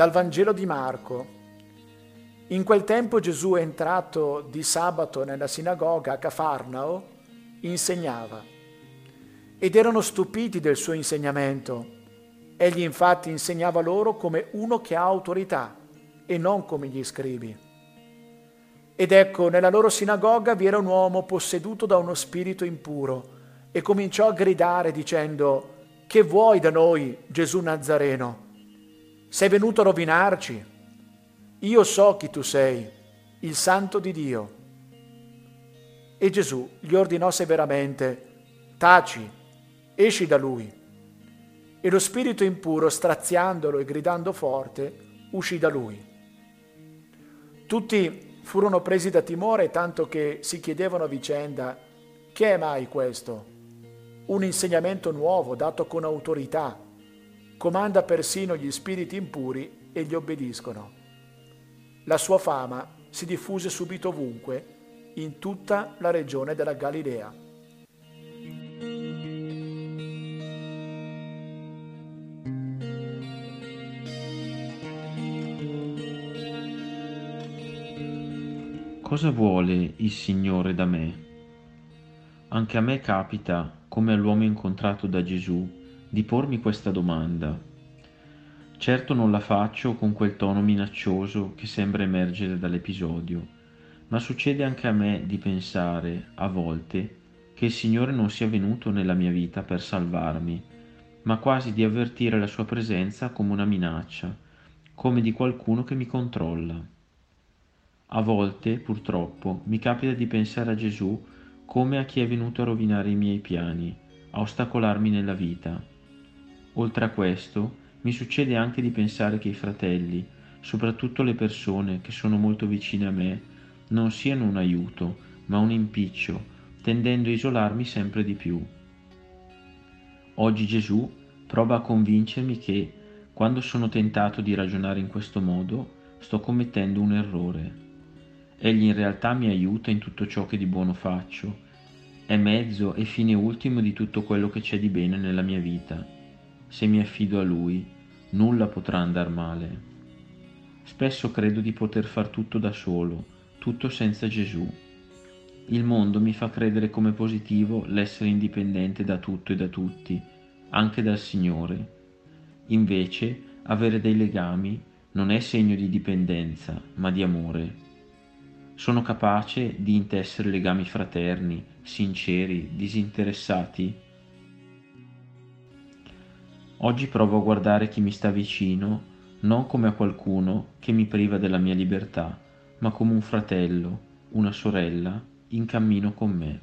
Dal Vangelo di Marco. In quel tempo Gesù è entrato di sabato nella sinagoga a Cafarnao, insegnava. Ed erano stupiti del suo insegnamento. Egli infatti insegnava loro come uno che ha autorità e non come gli scribi. Ed ecco, nella loro sinagoga vi era un uomo posseduto da uno spirito impuro e cominciò a gridare dicendo, Che vuoi da noi, Gesù Nazareno? Sei venuto a rovinarci? Io so chi tu sei, il santo di Dio. E Gesù gli ordinò severamente, Taci, esci da lui. E lo spirito impuro, straziandolo e gridando forte, uscì da lui. Tutti furono presi da timore tanto che si chiedevano a vicenda, che è mai questo? Un insegnamento nuovo dato con autorità comanda persino gli spiriti impuri e gli obbediscono. La sua fama si diffuse subito ovunque, in tutta la regione della Galilea. Cosa vuole il Signore da me? Anche a me capita, come all'uomo incontrato da Gesù, di pormi questa domanda. Certo non la faccio con quel tono minaccioso che sembra emergere dall'episodio, ma succede anche a me di pensare, a volte, che il Signore non sia venuto nella mia vita per salvarmi, ma quasi di avvertire la sua presenza come una minaccia, come di qualcuno che mi controlla. A volte, purtroppo, mi capita di pensare a Gesù come a chi è venuto a rovinare i miei piani, a ostacolarmi nella vita, Oltre a questo, mi succede anche di pensare che i fratelli, soprattutto le persone che sono molto vicine a me, non siano un aiuto, ma un impiccio, tendendo a isolarmi sempre di più. Oggi Gesù prova a convincermi che, quando sono tentato di ragionare in questo modo, sto commettendo un errore. Egli in realtà mi aiuta in tutto ciò che di buono faccio, è mezzo e fine ultimo di tutto quello che c'è di bene nella mia vita se mi affido a Lui, nulla potrà andar male. Spesso credo di poter far tutto da solo, tutto senza Gesù. Il mondo mi fa credere come positivo l'essere indipendente da tutto e da tutti, anche dal Signore. Invece, avere dei legami non è segno di dipendenza, ma di amore. Sono capace di intessere legami fraterni, sinceri, disinteressati, Oggi provo a guardare chi mi sta vicino non come a qualcuno che mi priva della mia libertà, ma come un fratello, una sorella in cammino con me.